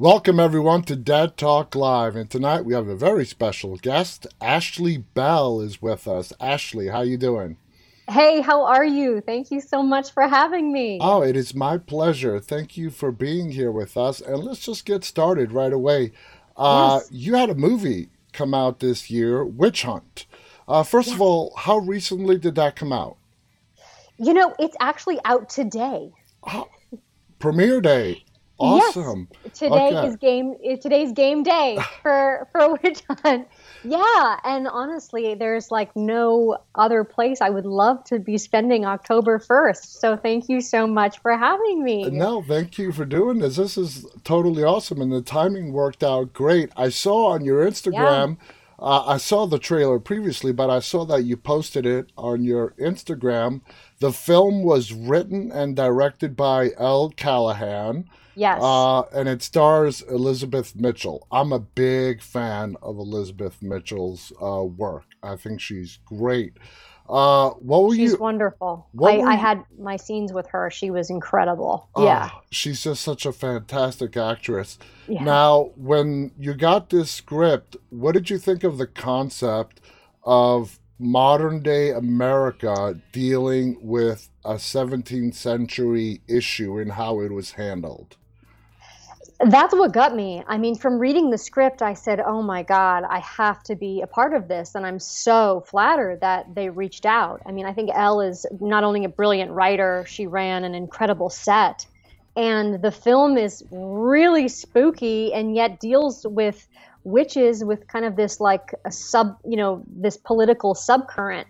Welcome everyone to Dead Talk Live, and tonight we have a very special guest. Ashley Bell is with us. Ashley, how you doing? Hey, how are you? Thank you so much for having me. Oh, it is my pleasure. Thank you for being here with us, and let's just get started right away. Uh, yes. You had a movie come out this year, Witch Hunt. Uh, first yeah. of all, how recently did that come out? You know, it's actually out today. Oh, premiere day. Awesome. Yes. Today okay. is game. Today's game day for for Witch Hunt. Yeah, and honestly, there's like no other place I would love to be spending October 1st. So thank you so much for having me. No, thank you for doing this. This is totally awesome, and the timing worked out great. I saw on your Instagram. Yeah. Uh, I saw the trailer previously, but I saw that you posted it on your Instagram. The film was written and directed by Elle Callahan. Yes. Uh, and it stars Elizabeth Mitchell. I'm a big fan of Elizabeth Mitchell's uh, work. I think she's great. Uh, what were she's you? wonderful. I, I, had my scenes with her. She was incredible. Uh, yeah. She's just such a fantastic actress. Yeah. Now, when you got this script, what did you think of the concept of modern day America dealing with a 17th century issue and how it was handled? That's what got me. I mean, from reading the script, I said, oh my God, I have to be a part of this. And I'm so flattered that they reached out. I mean, I think Elle is not only a brilliant writer, she ran an incredible set. And the film is really spooky and yet deals with witches with kind of this like a sub, you know, this political subcurrent.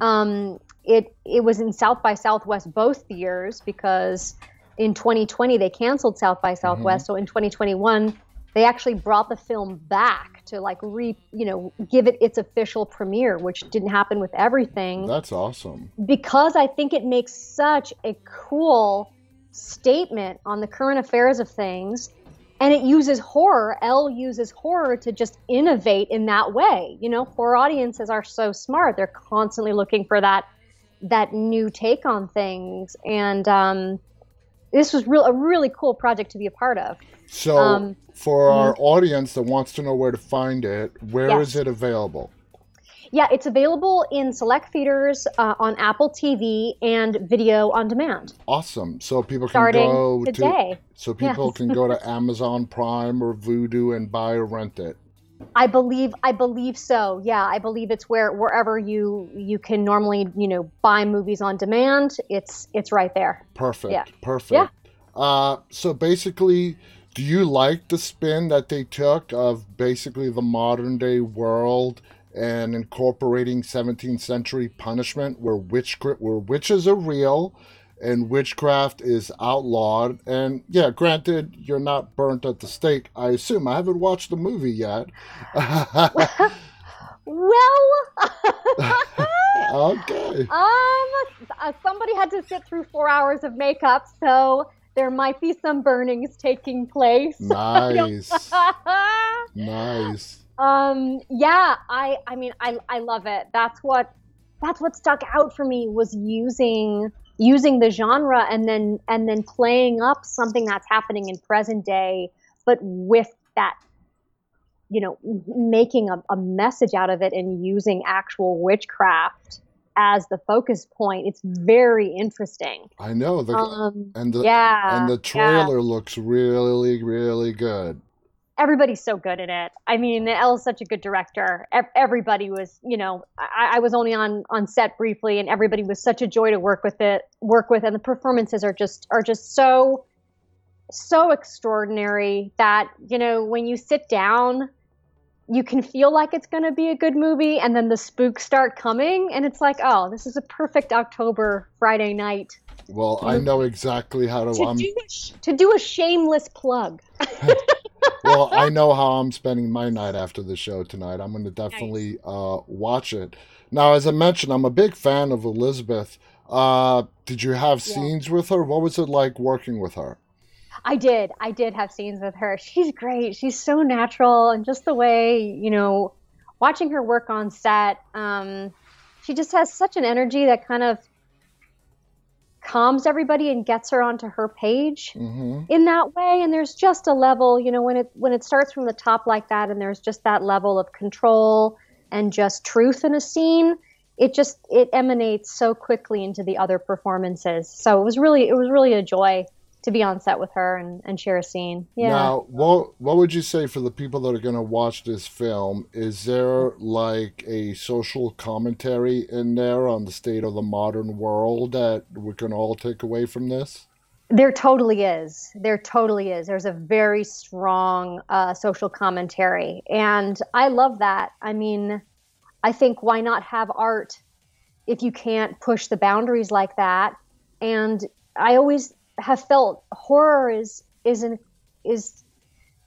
Um, it, it was in South by Southwest both years because in 2020 they canceled South by Southwest. Mm-hmm. So in 2021 they actually brought the film back to like re you know give it its official premiere, which didn't happen with everything. That's awesome. Because I think it makes such a cool statement on the current affairs of things and it uses horror Elle uses horror to just innovate in that way you know horror audiences are so smart they're constantly looking for that that new take on things and um, this was real a really cool project to be a part of. So, um, for our mm-hmm. audience that wants to know where to find it, where yes. is it available? Yeah, it's available in select theaters uh, on Apple TV and video on demand. Awesome. So people can Starting go today. to so people yes. can go to Amazon Prime or Vudu and buy or rent it. I believe I believe so. Yeah, I believe it's where wherever you you can normally you know buy movies on demand. It's it's right there. Perfect. Yeah. Perfect. Yeah. Uh, so basically, do you like the spin that they took of basically the modern day world and incorporating 17th century punishment where witch where witches are real and witchcraft is outlawed. And yeah, granted, you're not burnt at the stake. I assume I haven't watched the movie yet. well, okay. Um, uh, somebody had to sit through four hours of makeup, so there might be some burnings taking place. Nice. nice. Um, yeah, I, I mean, I, I love it. That's what, that's what stuck out for me was using using the genre and then and then playing up something that's happening in present day but with that you know making a, a message out of it and using actual witchcraft as the focus point it's very interesting i know the, um, and the yeah and the trailer yeah. looks really really good everybody's so good at it. I mean, Elle's such a good director. Everybody was, you know, I, I, was only on on set briefly, and everybody was such a joy to work with it, work with, and the performances are just are just so so extraordinary that you know when you sit down you can feel like it's going to be a good movie and then the spooks start coming and it's like oh this is a perfect october friday night well i know exactly how to, to, um do, a, to do a shameless plug well, I know how I'm spending my night after the show tonight. I'm going to definitely uh, watch it. Now, as I mentioned, I'm a big fan of Elizabeth. Uh, did you have yeah. scenes with her? What was it like working with her? I did. I did have scenes with her. She's great. She's so natural, and just the way you know, watching her work on set, um, she just has such an energy that kind of calms everybody and gets her onto her page hmm in that way. And there's just a level you know when it when it starts from the top like that and there's just that level of control and just truth in a scene it just it emanates so quickly into the other performances. So it was really it was really a joy to be on set with her and, and share a scene yeah Now, what what would you say for the people that are going to watch this film? Is there like a social commentary in there on the state of the modern world that we can all take away from this? There totally is. There totally is. There's a very strong uh, social commentary. And I love that. I mean, I think why not have art if you can't push the boundaries like that? And I always have felt horror is is an is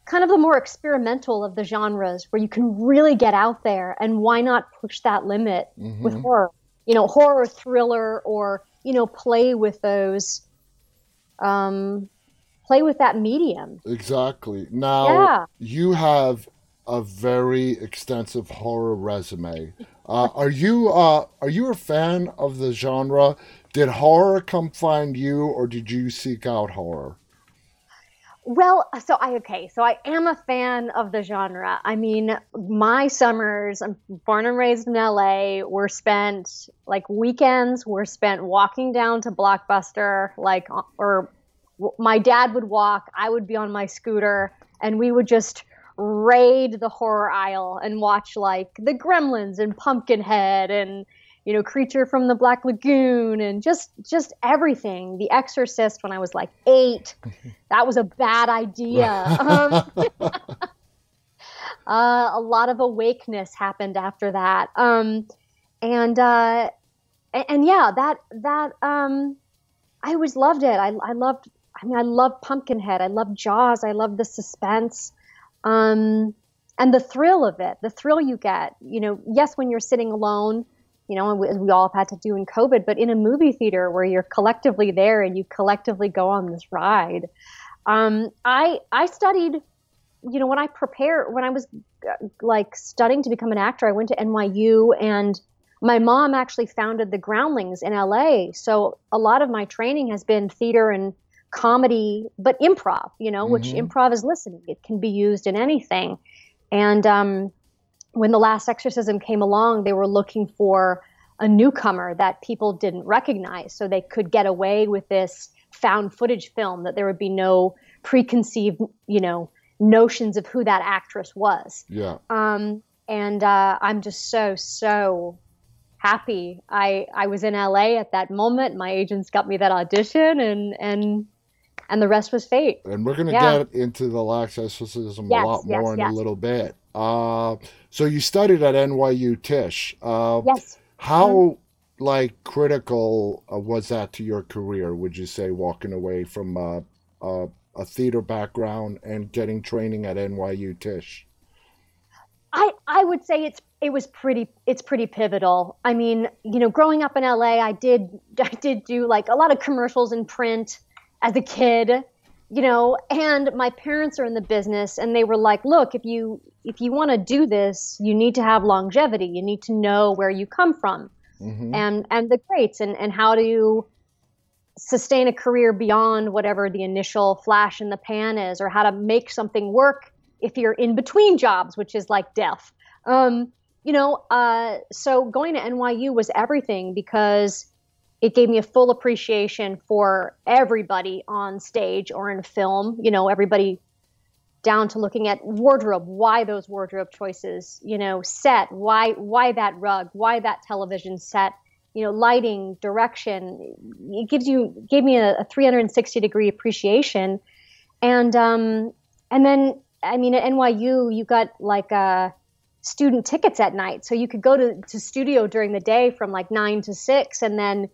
kind of the more experimental of the genres where you can really get out there and why not push that limit with hmm horror? You know, horror thriller or, you know, play with those um, play with that medium. Exactly. Now, Yeah. you have a very extensive horror resume. Uh, are you uh, are you a fan of the genre? Did horror come find you, or did you seek out horror? Well, so I okay, so I am a fan of the genre. I mean, my summers, I'm born and raised in LA, were spent like weekends were spent walking down to Blockbuster, like or my dad would walk, I would be on my scooter, and we would just raid the horror aisle and watch like The Gremlins and Pumpkinhead and you know Creature from the Black Lagoon and just just everything. The Exorcist when I was like 8. That was a bad idea. Um, uh, a lot of awakeness happened after that. Um, and uh, and, and yeah, that that um, I always loved it. I, I loved. I mean, I loved Pumpkinhead. I loved Jaws. I loved the suspense, um, and the thrill of it. The thrill you get. You know, yes, when you're sitting alone. You know, as we all have had to do in COVID, but in a movie theater where you're collectively there and you collectively go on this ride. Um, I I studied. You know, when I prepare, when I was uh, like studying to become an actor, I went to NYU and my mom actually founded the Groundlings in LA. So a lot of my training has been theater and comedy, but improv, you know, which hmm improv is listening. It can be used in anything. And um, when The Last Exorcism came along, they were looking for a newcomer that people didn't recognize so they could get away with this found footage film that there would be no preconceived, you know, notions of who that actress was. Yeah. Um, and uh, I'm just so so happy. I I was in LA at that moment. My agents got me that audition, and and and the rest was fate. And we're gonna Yeah. get into the Last Exorcism a Yes. lot Yes. more in a little bit. Uh, so you studied at NYU Tisch. Uh, Yes. How like critical uh, was that to your career? Would you say walking away from uh, uh, a theater background and getting training at NYU Tisch? I I would say it's it was pretty it's pretty pivotal. I mean, you know, growing up in LA, I did I did do like a lot of commercials in print as a kid, you know, and my parents are in the business and they were like, "Look, if you if you want to do this, you need to have longevity. You need to know where you come from. Hmm and and the greats and and how do you sustain a career beyond whatever the initial flash in the pan is or how to make something work if you're in between jobs which is like death. Um, you know uh, so going to nyu was everything because it gave me a full appreciation for everybody on stage or in film. You know everybody down to looking at wardrobe why those wardrobe choices you know set why why that rug why that television set you know lighting direction. It gives you gave me a, a 360 degree appreciation. And um and then i mean at nyu you got like uh student tickets at night. So you could go to, to studio during the day from like 9 to 6 and then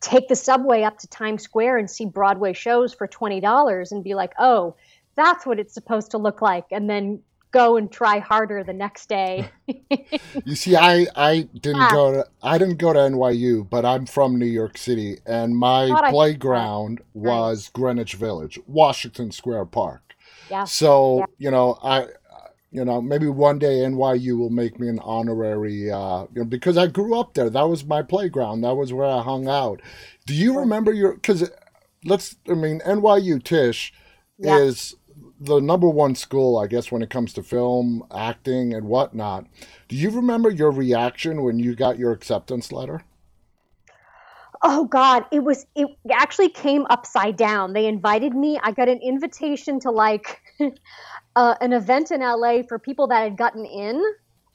take the subway up to times square and see broadway shows for $20 and be like oh that's what it's supposed to look like and then go and try harder the next day You see, I I didn't go to I didn't go to NYU, but I'm from New York City, and my Thought I- playground was Greenwich Village, Washington Square Park. yeah So Yeah. you know, I you know, maybe one day NYU will make me an honorary, uh, you know, because I grew up there. That was my playground. That was where I hung out. Do you remember your? Because let's, I mean, NYU Tisch yeah. is the number one school, I guess, when it comes to film, acting, and whatnot. Do you remember your reaction when you got your acceptance letter? Oh God, it was it actually came upside down. They invited me. I got an invitation to like uh, an event in LA for people that had gotten in,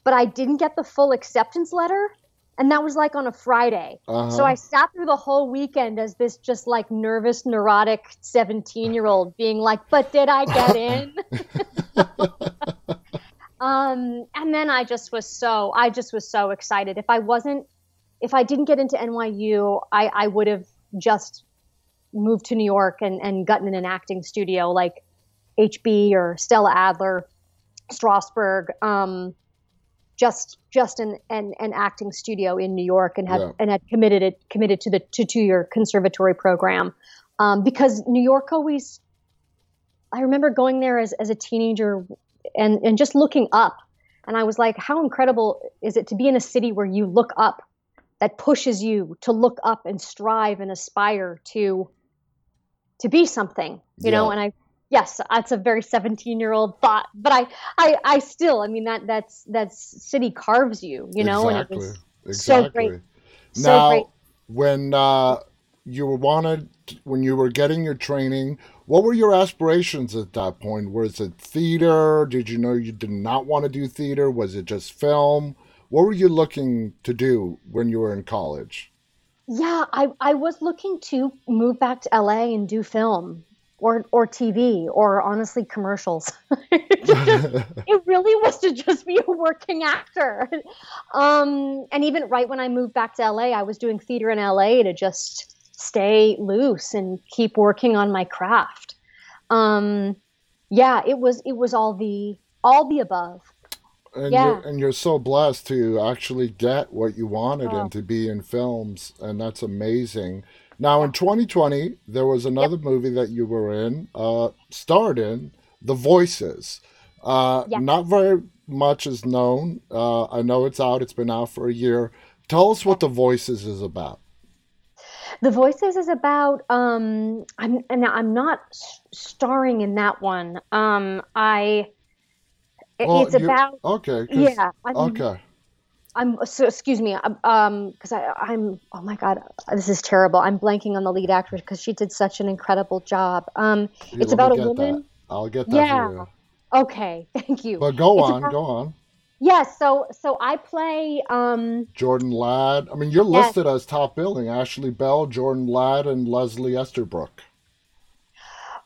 but I didn't get the full acceptance letter. And that was like on a Friday. Uh-huh. So I sat through the whole weekend as this just like nervous, neurotic 17 year old being like, but did I get in? um, and then I just was so, I just was so excited. If I wasn't if I didn't get into NYU, I, I would have just moved to New York and, and gotten in an acting studio like HB or Stella Adler, Strasberg, um, just just an, an, an acting studio in New York and had yeah. and had committed it committed to the to two year conservatory program um, because New York always. I remember going there as, as a teenager and, and just looking up and I was like, how incredible is it to be in a city where you look up that pushes you to look up and strive and aspire to to be something you yeah. know and i yes that's a very 17 year old thought but I, I i still i mean that that's that's city carves you you know exactly. and it was exactly. so great now so great. when uh you wanted when you were getting your training what were your aspirations at that point was it theater did you know you did not want to do theater was it just film what were you looking to do when you were in college? Yeah, I, I was looking to move back to LA and do film or or TV or honestly commercials. it really was to just be a working actor. Um, and even right when I moved back to LA, I was doing theater in LA to just stay loose and keep working on my craft. Um, yeah, it was it was all the all the above and yeah. you're, and you're so blessed to actually get what you wanted oh. and to be in films and that's amazing now in 2020 there was another yep. movie that you were in uh starred in the voices uh yep. not very much is known uh i know it's out it's been out for a year tell us what the voices is about the voices is about um i'm and i'm not starring in that one um i well, it's about okay. Yeah. I'm, okay. I'm so excuse me. Um, because I I'm oh my god, this is terrible. I'm blanking on the lead actress because she did such an incredible job. Um, yeah, it's about a woman. That. I'll get that. Yeah. Okay. Thank you. But go it's on. About, go on. Yes. Yeah, so so I play um Jordan Ladd. I mean, you're yes. listed as top billing. Ashley Bell, Jordan Ladd, and Leslie Easterbrook.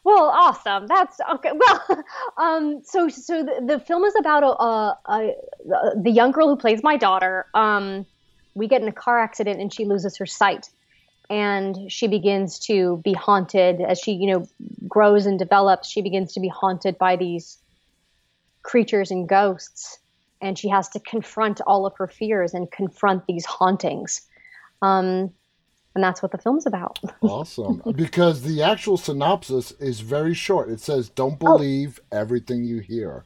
Well, awesome. That's okay. Well, um, so so the, the film is about a, a, a, the young girl who plays my daughter. Um, we get in a car accident and she loses her sight, and she begins to be haunted as she you know grows and develops. She begins to be haunted by these creatures and ghosts, and she has to confront all of her fears and confront these hauntings. Um, and that's what the film's about. awesome. Because the actual synopsis is very short. It says, Don't oh. believe oh. everything you hear.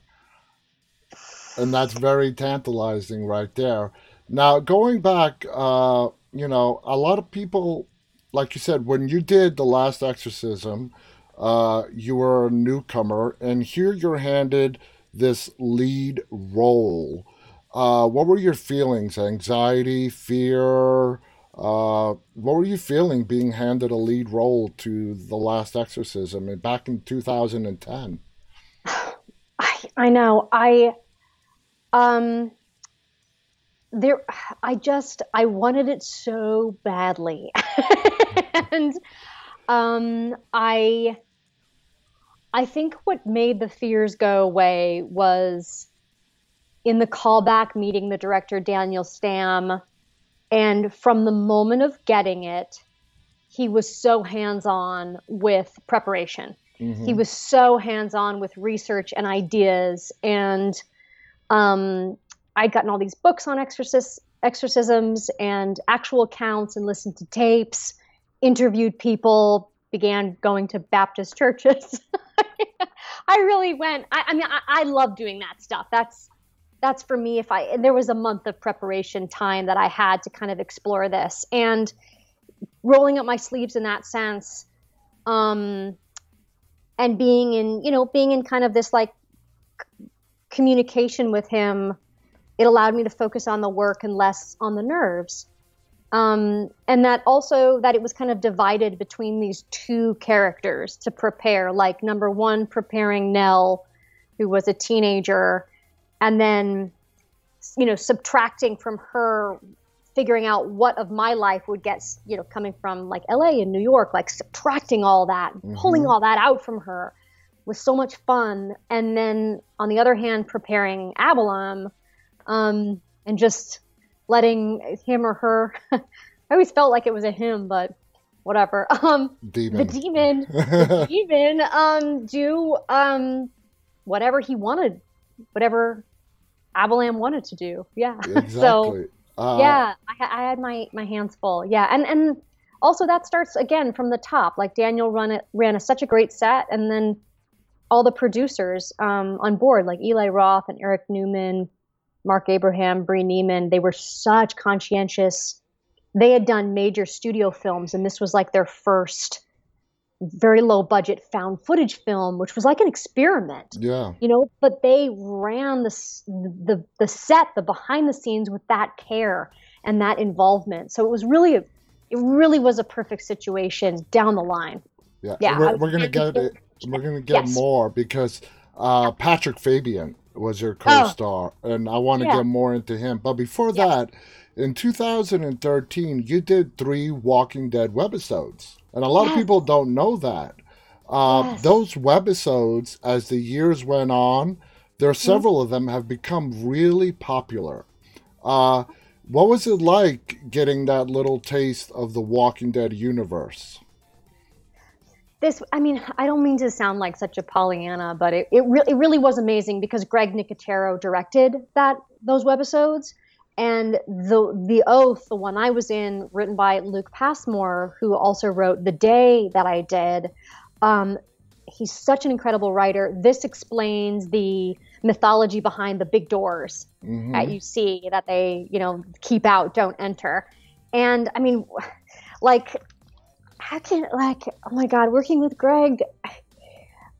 And that's very tantalizing right there. Now, going back, uh, you know, a lot of people, like you said, when you did The Last Exorcism, uh, you were a newcomer, and here you're handed this lead role. Uh, what were your feelings? Anxiety, fear? Uh, what were you feeling being handed a lead role to The Last Exorcism back in 2010? I, I know. I um there I just I wanted it so badly. and um I I think what made the fears go away was in the callback meeting the director Daniel Stamm and from the moment of getting it, he was so hands on with preparation. Mm-hmm. He was so hands on with research and ideas. And um, I'd gotten all these books on exorcis- exorcisms and actual accounts and listened to tapes, interviewed people, began going to Baptist churches. I really went. I, I mean, I, I love doing that stuff. That's that's for me. If I and there was a month of preparation time that I had to kind of explore this and rolling up my sleeves in that sense, um, and being in you know being in kind of this like c- communication with him, it allowed me to focus on the work and less on the nerves. Um, and that also that it was kind of divided between these two characters to prepare like number one preparing nell who was a teenager and then you know subtracting from her figuring out what of my life would get you know coming from like la and new york like subtracting all that mm-hmm. pulling all that out from her was so much fun and then on the other hand preparing Abalam um, and just letting him or her I always felt like it was a him, but whatever. Um demon. the demon the demon um do um whatever he wanted, whatever Abalam wanted to do. Yeah. Exactly. so uh, yeah, I, I, had my my hands full. Yeah, and and also that starts again from the top. Like Daniel run it, ran a, such a great set, and then all the producers um, on board, like Eli Roth and Eric Newman, Marc Abraham, Bree Neiman, they were such conscientious. They had done major studio films, and this was like their first very low budget found footage film, which was like an experiment. Yeah. You know, but they ran the the the set, the behind the scenes with that care and that involvement. So it was really a, it really was a perfect situation down the line. Yeah. Yeah. We're, we're gonna get it. We're gonna get yes. more because uh, Patrick Fabian was your oh. co-star, oh. and I want to yeah. get more into him. But before yeah. that, in 2013, you did three Walking Dead webisodes, and a lot yes. of people don't know that. Uh, yes. Those webisodes, as the years went on, there are mm-hmm. several mm-hmm. of them have become really popular. Uh, what was it like getting that little taste of the Walking Dead universe? This i mean i don't mean to sound like such a pollyanna but it, it, re- it really was amazing because greg nicotero directed that those webisodes. And the the oath the one i was in written by luke passmore who also wrote the day that i did um, he's such an incredible writer. This explains the mythology behind the big doors mm-hmm. that you see that they you know keep out don't enter. And i mean like how can like oh my god working with greg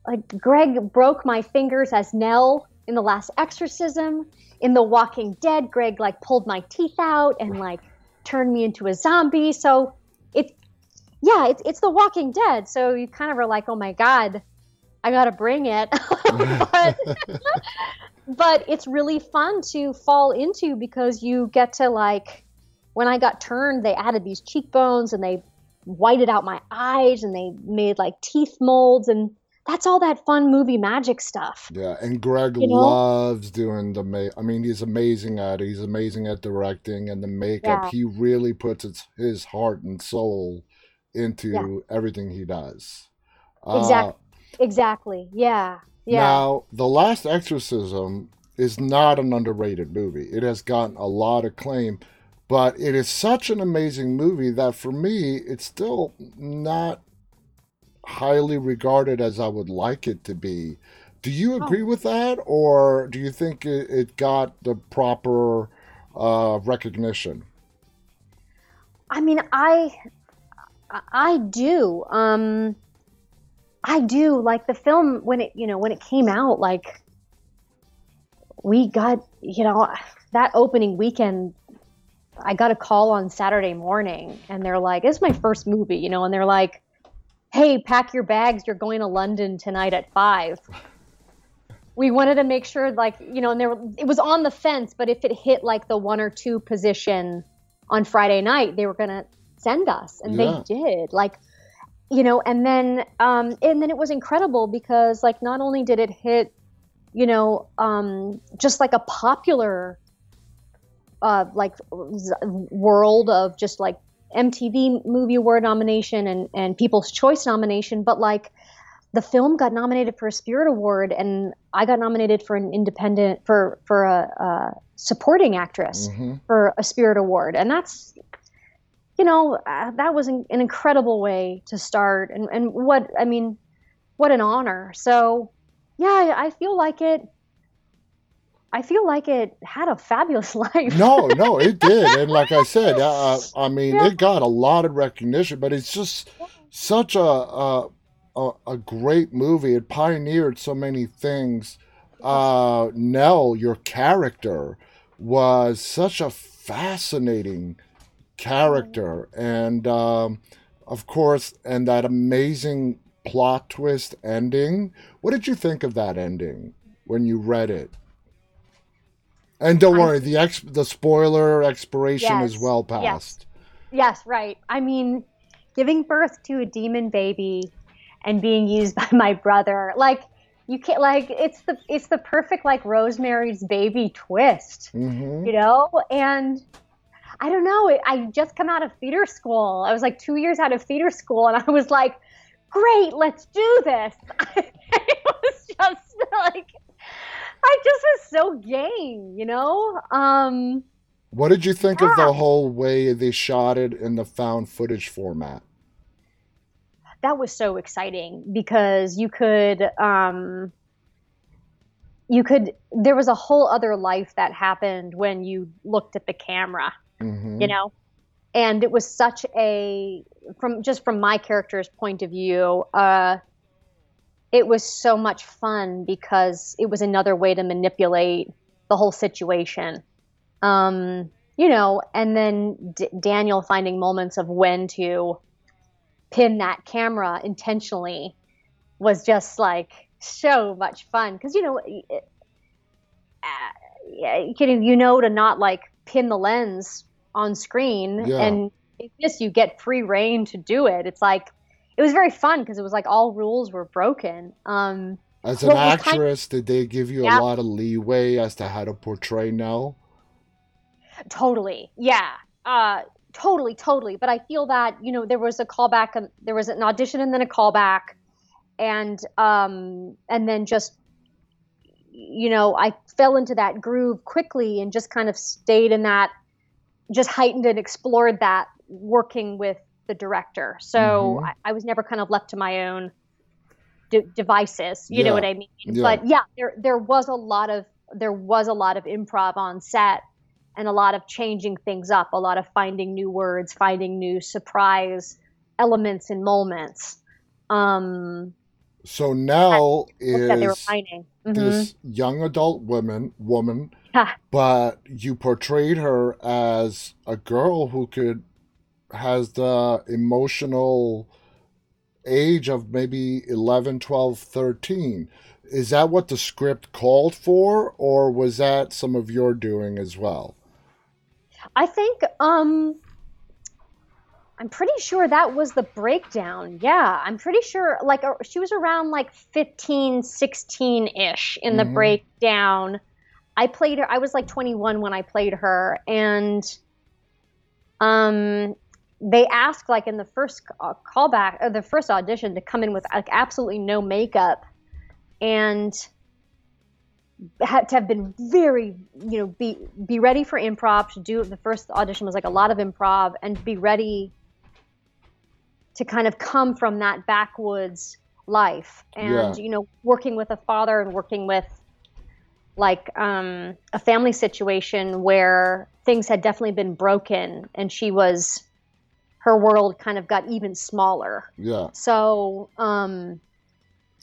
like greg broke my fingers as nell in the last exorcism. In the walking dead greg like pulled my teeth out and like turned me into a zombie. So it yeah it's, it's the walking dead. So you kind of are like oh my god i gotta bring it. But, but it's really fun to fall into because you get to like when i got turned they added these cheekbones and they whited out my eyes and they made like teeth molds and that's all that fun movie magic stuff. Yeah, and Greg you know? loves doing the make. I mean, he's amazing at it. He's amazing at directing and the makeup. Yeah. He really puts his, his heart and soul into yeah. everything he does. Exactly. Uh, exactly. Yeah. Yeah. Now, The Last Exorcism is not an underrated movie. It has gotten a lot of acclaim. But it is such an amazing movie that for me, it's still not highly regarded as I would like it to be. Do you oh. agree oh. with that, or do you think it, it got the proper uh, recognition? I mean, I I do. Um, I do like the film when it you know when it came out. Like we got you know that opening weekend I got a call on Saturday morning and they're like, it's my first movie, you know, and they're like, hey, pack your bags. You're going to London tonight at five. We wanted to make sure, like, you know, and there it was on the fence, but if it hit like the one or two position on Friday night, they were going to send us, and yeah. they did. Like, you know, and then, um, and then it was incredible because, like, not only did it hit, you know, um, just like a popular uh, like world of just like MTV Movie Award nomination and and People's Choice nomination, but like the film got nominated for a Spirit Award, and I got nominated for an independent for for a, a supporting actress mm-hmm. for a Spirit Award, and that's you know uh, that was an, an, incredible way to start, and and what I mean, what an honor. So yeah, I feel like it. I feel like it had a fabulous life. no, no, it did, and like I said, uh, I mean, yeah. it got a lot of recognition, but it's just such a, a a, a great movie. It pioneered so many things. Uh, Nell, your character, was such a fascinating character, and um, of course, and that amazing plot twist ending. What did you think of that ending when you read it? And don't worry, the ex the spoiler expiration yes, is well past. Yes. yes, right. I mean, giving birth to a demon baby and being used by my brother, like you can't like it's the it's the perfect like Rosemary's Baby twist, mm-hmm. you know, and I don't know. I just come out of theater school. I was like two years out of theater school, and I was like, "Great, let's do this." it was just like I just was so game, you know. Um, what did you think yeah. of the whole way they shot it in the found footage format? That was so exciting because you could. Um, you could there was a whole other life that happened when you looked at the camera mm-hmm. you know and it was such a from just from my character's point of view uh, it was so much fun because it was another way to manipulate the whole situation. Um, you know and then D- daniel finding moments of when to pin that camera intentionally was just like so much fun. Because you know it, uh, you know to not like pin the lens on screen yeah. and this you get free reign to do it. It's like it was very fun because it was like all rules were broken um as an actress kind of, did they give you yeah. a lot of leeway as to how to portray nell? Totally. Yeah. Uh totally totally. But i feel that you know there was a callback and there was an audition and then a callback and um and then just you know i fell into that groove quickly and just kind of stayed in that just heightened and explored that working with the director. So mm-hmm. I, I, was never kind of left to my own de- devices. You yeah. know what I mean? Yeah. But yeah, there there was a lot of there was a lot of improv on set and a lot of changing things up, a lot of finding new words, finding new surprise elements and moments. Um, so now is mm-hmm. this young adult woman woman but you portrayed her as a girl who could has the emotional age of maybe 11 12 13 is that what the script called for or was that some of your doing as well i think um i'm pretty sure that was the breakdown yeah i'm pretty sure like she was around like 15 16ish in the mm-hmm. breakdown I played her. I was like 21 when I played her, and um, they asked like in the first uh, callback or the first audition to come in with like absolutely no makeup, and had to have been very you know be be ready for improv to do the first audition was like a lot of improv and be ready to kind of come from that backwoods life and yeah. you know working with a father and working with like um, a family situation where things had definitely been broken and she was her world kind of got even smaller. Yeah. So um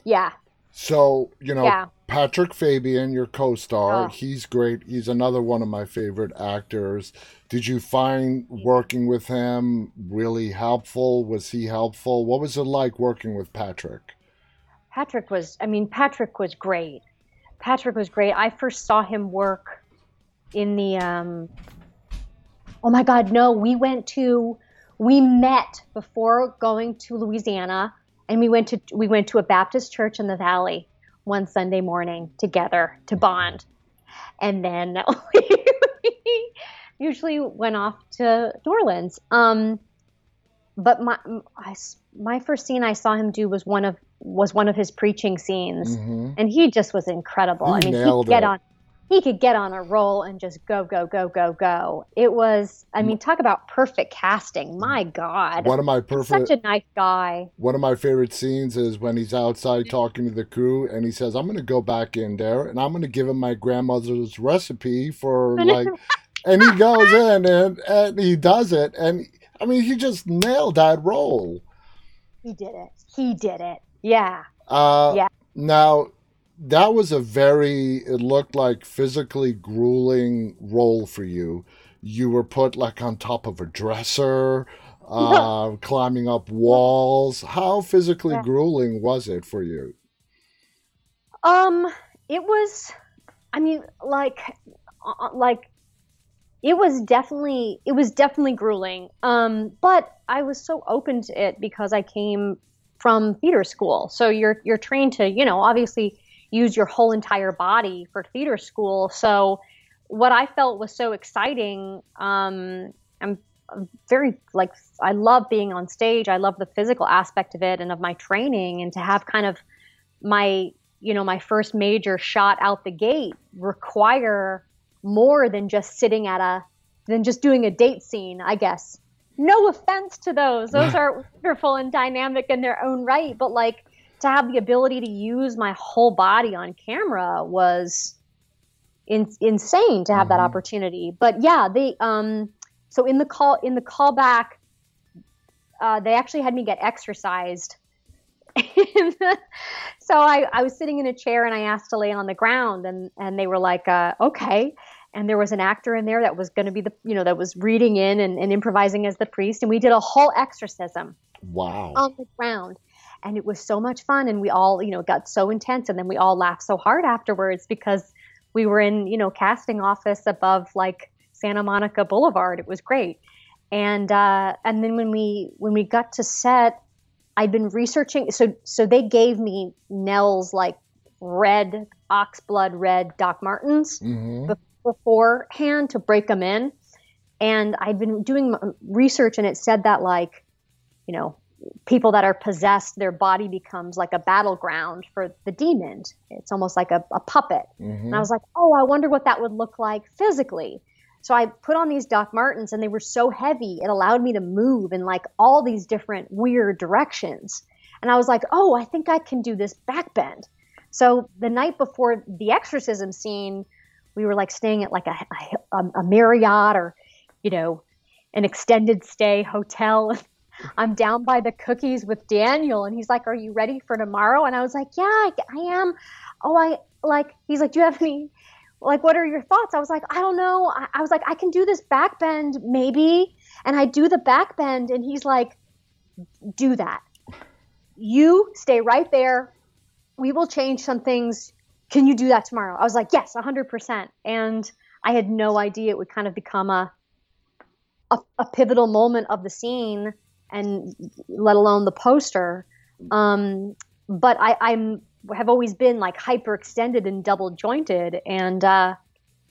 yeah. So you know yeah. patrick fabian your co-star oh. he's great. He's another one of my favorite actors. Did you find working with him really helpful? Was he helpful? What was it like working with patrick? Patrick was i mean patrick was great. Patrick was great. I first saw him work in the um Oh my god, no, we went to we met before going to Louisiana and we went to we went to a Baptist church in the valley one Sunday morning together to bond. And then we usually went off to New Orleans. Um but my I, my first scene I saw him do was one of was one of his preaching scenes, mm-hmm. and he just was incredible. He I mean, he get it. on. He could get on a roll and just go, go, go, go, go. It was, I mean, talk about perfect casting. My God. One of my perfect, such a nice guy. One of my favorite scenes is when he's outside talking to the crew and he says, I'm going to go back in there and I'm going to give him my grandmother's recipe for like, and he goes in and, and he does it. And I mean, he just nailed that role. He did it. He did it. Yeah. Uh, yeah. Now, that was a very it looked like physically grueling role for you. You were put like on top of a dresser uh, climbing up walls. How physically yeah. grueling was it for you? Um it was i mean like uh, uh, like it was definitely it was definitely grueling. Um but i was so open to it because i came from theater school. So you're you're trained to you know obviously use your whole entire body for theater school. So what I felt was so exciting. Um, I'm very like I love being on stage. I love the physical aspect of it and of my training, and to have kind of my you know my first major shot out the gate require more than just sitting at a than just doing a date scene. I guess. No offense to those; those are wonderful and dynamic in their own right. But like to have the ability to use my whole body on camera was in, insane to have mm-hmm. that opportunity. But yeah, they um so in the call in the callback, uh, they actually had me get exercised. so I, I was sitting in a chair and I asked to lay on the ground and and they were like, uh, okay. And there was an actor in there that was going to be the you know that was reading in and, and improvising as the priest, and we did a whole exorcism. Wow. On the ground and it was so much fun and we all you know got so intense and then we all laughed so hard afterwards because we were in you know casting office above like santa monica boulevard. It was great. And uh, and then when we when we got to set i'd been researching so so they gave me nell's like red oxblood red doc martens mm-hmm. beforehand to break them in. And i'd been doing research and it said that like you know people that are possessed, their body becomes like a battleground for the demon. It's almost like a, a puppet. Mm-hmm. And I was like, oh, I wonder what that would look like physically. So I put on these Doc Martens and they were so heavy, it allowed me to move in like all these different weird directions. And I was like, oh, I think I can do this back bend. So the night before the exorcism scene, we were like staying at like a, a, a Marriott or, you know, an extended stay hotel. I'm down by the cookies with Daniel. And he's like, Are you ready for tomorrow? And I was like, Yeah, I, I am. Oh, I like, he's like, Do you have any, like, what are your thoughts? I was like, I don't know. I, I was like, I can do this back bend maybe. And I do the back bend. And he's like, Do that. You stay right there. We will change some things. Can you do that tomorrow? I was like, Yes, 100%. And I had no idea it would kind of become a, a, a pivotal moment of the scene and let alone the poster. Um, but I, I'm have always been like hyperextended and double jointed, and uh,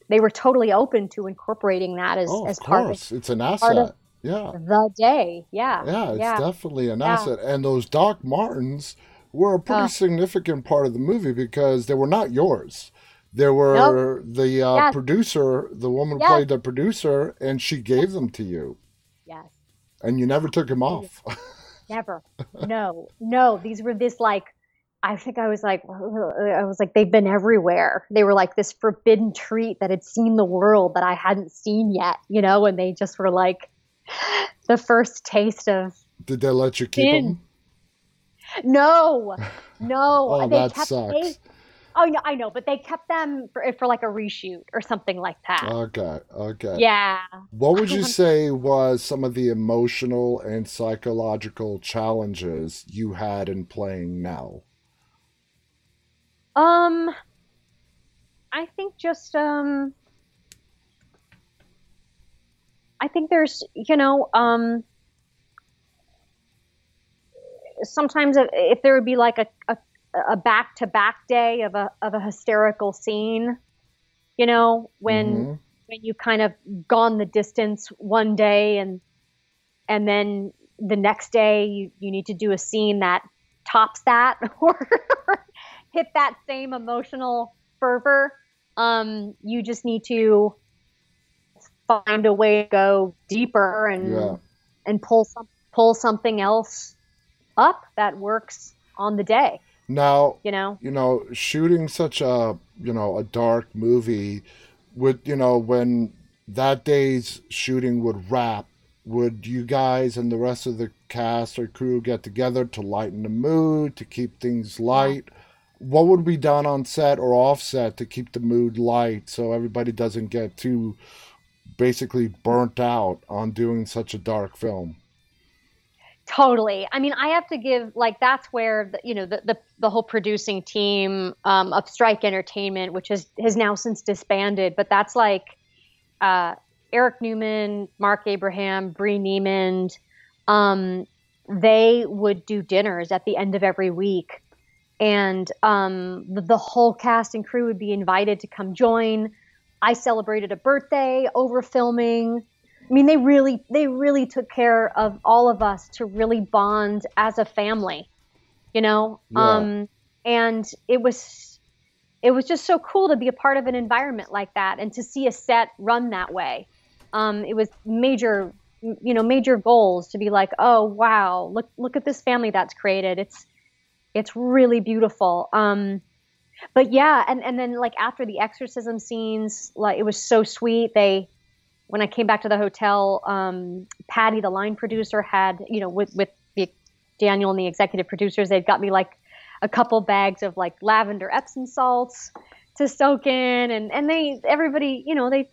they were totally open to incorporating that as oh, as part of it's an asset. yeah, the day. Yeah, yeah, it's yeah. definitely an yeah. asset. And those Doc Martens were a pretty uh, significant part of the movie because they were not yours. There were nope. the uh, yes. producer, the woman yes. played the producer, and she gave them to you. And you never took him off. never. No, no. These were this like, I think I was like, I was like, they've been everywhere. They were like this forbidden treat that had seen the world that I hadn't seen yet, you know, and they just were like the first taste of. Did they let you keep them? No, no. oh, they that kept, sucks. Oh no, I know, but they kept them for, for like a reshoot or something like that. Okay, okay. Yeah. What would you say was some of the emotional and psychological challenges you had in playing Nell? Um, I think just um, I think there's you know um, sometimes if, if there would be like a, a a back to back day of a of a hysterical scene. You know, when mm-hmm. when you kind of gone the distance one day and and then the next day you, you need to do a scene that tops that or hit that same emotional fervor. Um, you just need to find a way to go deeper and yeah. and pull some pull something else up that works on the day. Now, you know, you know, shooting such a you know a dark movie would you know when that day's shooting would wrap would you guys and the rest of the cast or crew get together to lighten the mood to keep things light? What would be done on set or offset to keep the mood light so everybody doesn't get too basically burnt out on doing such a dark film totally i mean i have to give like that's where the, you know the, the, the whole producing team um, of strike entertainment which has has now since disbanded but that's like uh, Eric Newman, Marc Abraham, Bree Niemand, um, they would do dinners at the end of every week. And um, the, the, whole cast and crew would be invited to come join. I celebrated a birthday over filming. I mean, they really, they really took care of all of us to really bond as a family, you know. Yeah. Um, and it was, it was just so cool to be a part of an environment like that and to see a set run that way um, it was major you know major goals to be like oh wow look look at this family that's created it's it's really beautiful um, but yeah and and then like after the exorcism scenes like it was so sweet they when i came back to the hotel um, patty the line producer had you know with with the daniel and the executive producers they'd got me like a couple bags of like lavender epsom salts to soak in and and they everybody you know they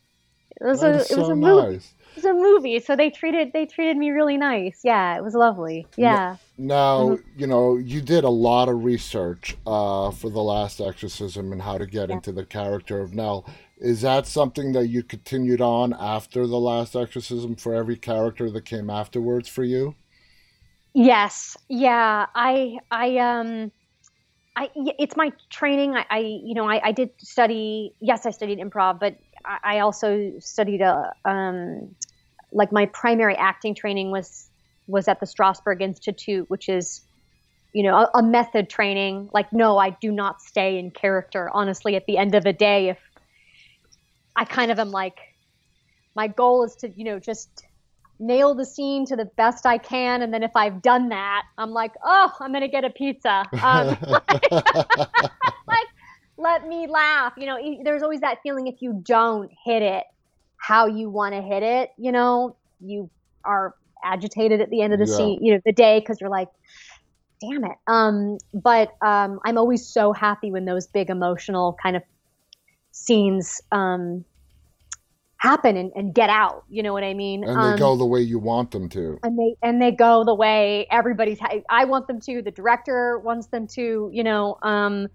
it was a it was a movie. Nice. It was a movie, so they treated they treated me really nice. Yeah, it was lovely. Yeah. Now mm-hmm. you know you did a lot of research uh, for the Last Exorcism and how to get yeah. into the character of Nell. Is that something that you continued on after the Last Exorcism for every character that came afterwards for you? Yes. Yeah. I I um. I, it's my training. I, I you know, I, I, did study. Yes, I studied improv, but I also studied a um, like my primary acting training was was at the Strasberg Institute, which is you know a, a, method training. Like, no, I do not stay in character. Honestly, at the end of the day, if I kind of am like, my goal is to you know just nail the scene to the best I can, and then if I've done that, I'm like, oh, I'm gonna get a pizza. Um, like, let me laugh. You know, there's always that feeling if you don't hit it how you want to hit it, you know, you are agitated at the end of the yeah. scene, you know, the day because you're like, damn it. Um, but um, I'm always so happy when those big emotional kind of scenes um, happen and, and get out. You know what I mean? And they um, go the way you want them to. And they and they go the way everybody's. I want them to. The director wants them to. You know. Um,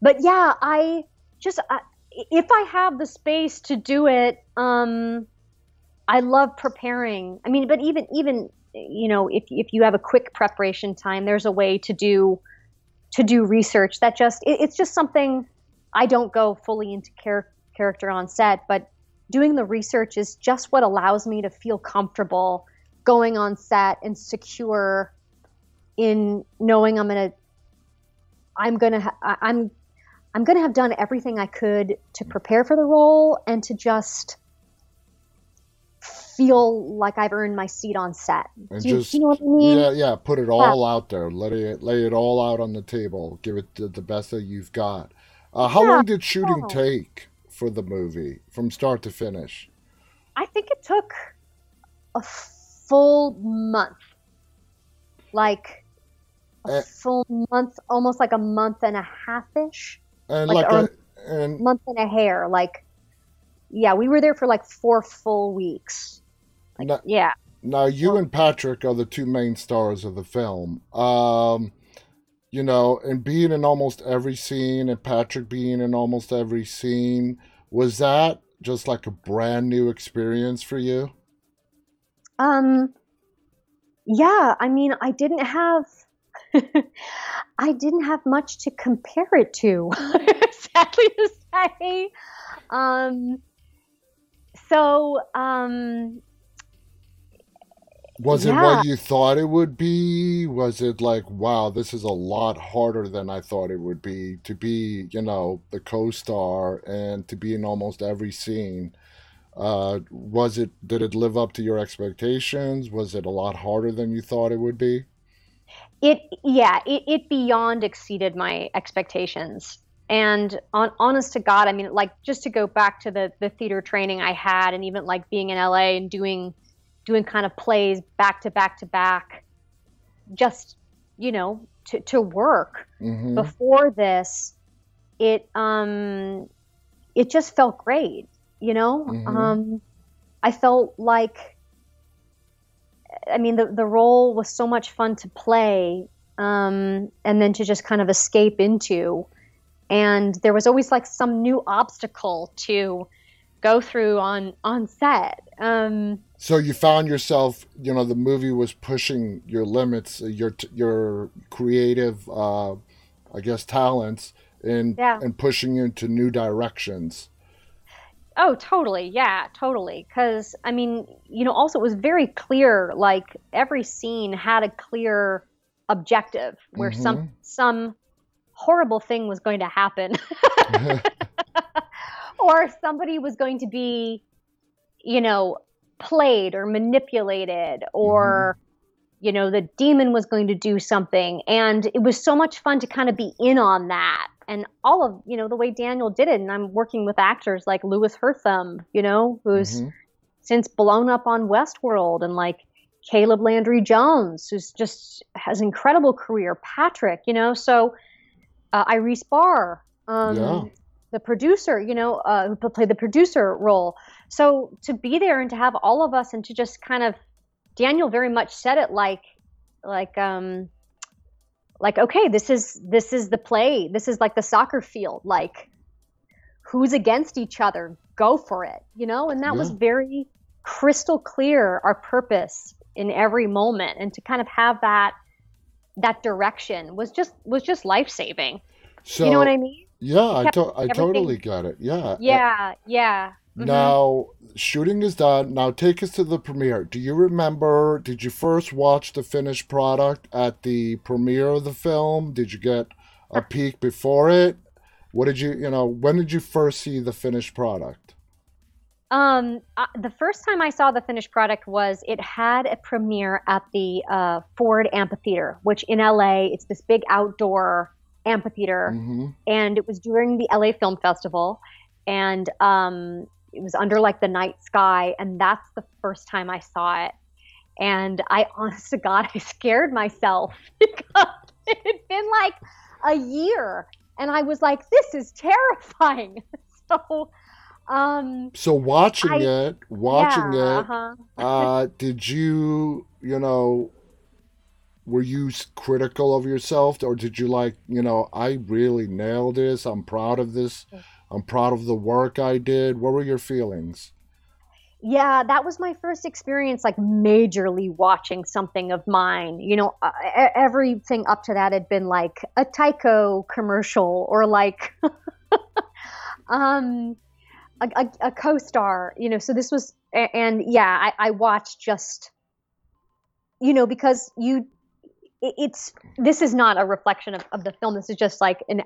but yeah, I just I, if I have the space to do it, um, I love preparing. I mean, but even even you know, if if you have a quick preparation time, there's a way to do to do research that just it, it's just something I don't go fully into char- character on set, but doing the research is just what allows me to feel comfortable going on set and secure in knowing I'm gonna I'm gonna ha- I'm I'm going to have done everything I could to prepare for the role and to just feel like I've earned my seat on set. And Do you, you know what I mean? Yeah, yeah. Put it all yeah. out there. Let it lay it all out on the table. Give it the, the best that you've got. Uh, how yeah. long did shooting take for the movie from start to finish? I think it took a full month. Like a and, full month, almost like a month and a half ish and like, like a, and month and a hair. Like, yeah, we were there for like four full weeks. Like, now, yeah. Now you and Patrick are the two main stars of the film. Um, you know, and being in almost every scene, and Patrick being in almost every scene, was that just like a brand new experience for you? Um, yeah. I mean, I didn't have I didn't have much to compare it to, sadly to say. Um, so, um, Was it what you thought it would be? Was it like, wow, this is a lot harder than I thought it would be to be, you know, the co-star and to be in almost every scene? Uh, was it? Did it live up to your expectations? Was it a lot harder than you thought it would be? It yeah, it, it beyond exceeded my expectations. And on honest to God, I mean, like just to go back to the the theater training I had, and even like being in LA and doing doing kind of plays back to back to back, just you know to to work. Mm-hmm. Before this, it um it just felt great. You know, Mhm. um, I felt like I mean, the the role was so much fun to play, um, and then to just kind of escape into, and there was always like some new obstacle to go through on on set. Um, So you found yourself, you know, the movie was pushing your limits, uh, your your creative, uh, I guess, talents, and Yeah. and pushing you into new directions. oh, totally, yeah, totally. Because I mean, you know, also it was very clear. Like every scene had a clear objective where some some horrible thing was going to happen. or somebody was going to be, you know, played or manipulated, or, you know, the demon was going to do something. And it was so much fun to kind of be in on that. And all of, you know, the way Daniel did it. And I'm working with actors like Louis Herthum, you know, who's Mhm. since blown up on Westworld, and like Caleb Landry Jones, who's just has incredible career. Patrick, you know, so uh, Iris Bahr, um, Yeah. The producer, you know, uh, who played the producer role. So to be there and to have all of us and to just kind of, Daniel very much said it like, like, um, like, okay, this is this is the play. This is like the soccer field. Like, who's against each other? Go for it, you know. And that was very crystal clear our purpose in every moment, and to kind of have that that direction was just was just life saving. So you know what I mean? Yeah, I to- I totally got it. Yeah. Yeah, yeah. Mhm. Now shooting is done. Now take us to the premiere. Do you remember? Did you first watch the finished product at the premiere of the film? Did you get a peek before it? What did you, you know, when did you first see the finished product? Um, uh, the first time I saw the finished product was it had a premiere at the uh, Ford Amphitheater, which in LA it's this big outdoor amphitheater, hmm and it was during the LA Film Festival, and um, it was under like the night sky, and that's the first time I saw it. And I, honest to God, I scared myself because it had been like a year, and I was like, "This is terrifying." So, um, So watching I- it, watching yeah, it, uh-huh. uh, did you, you know, were you critical of yourself, or did you like, you know, I really nailed this. I'm proud of this. I'm proud of the work I did. What were your feelings? Yeah, that was my first experience, like majorly watching something of mine. You know, uh, everything up to that had been like a Tyco commercial or like um, a, a, a co-star. You know, so this was, and yeah, I, I watched just, you know, because you, it's this is not a reflection of, of the film. This is just like an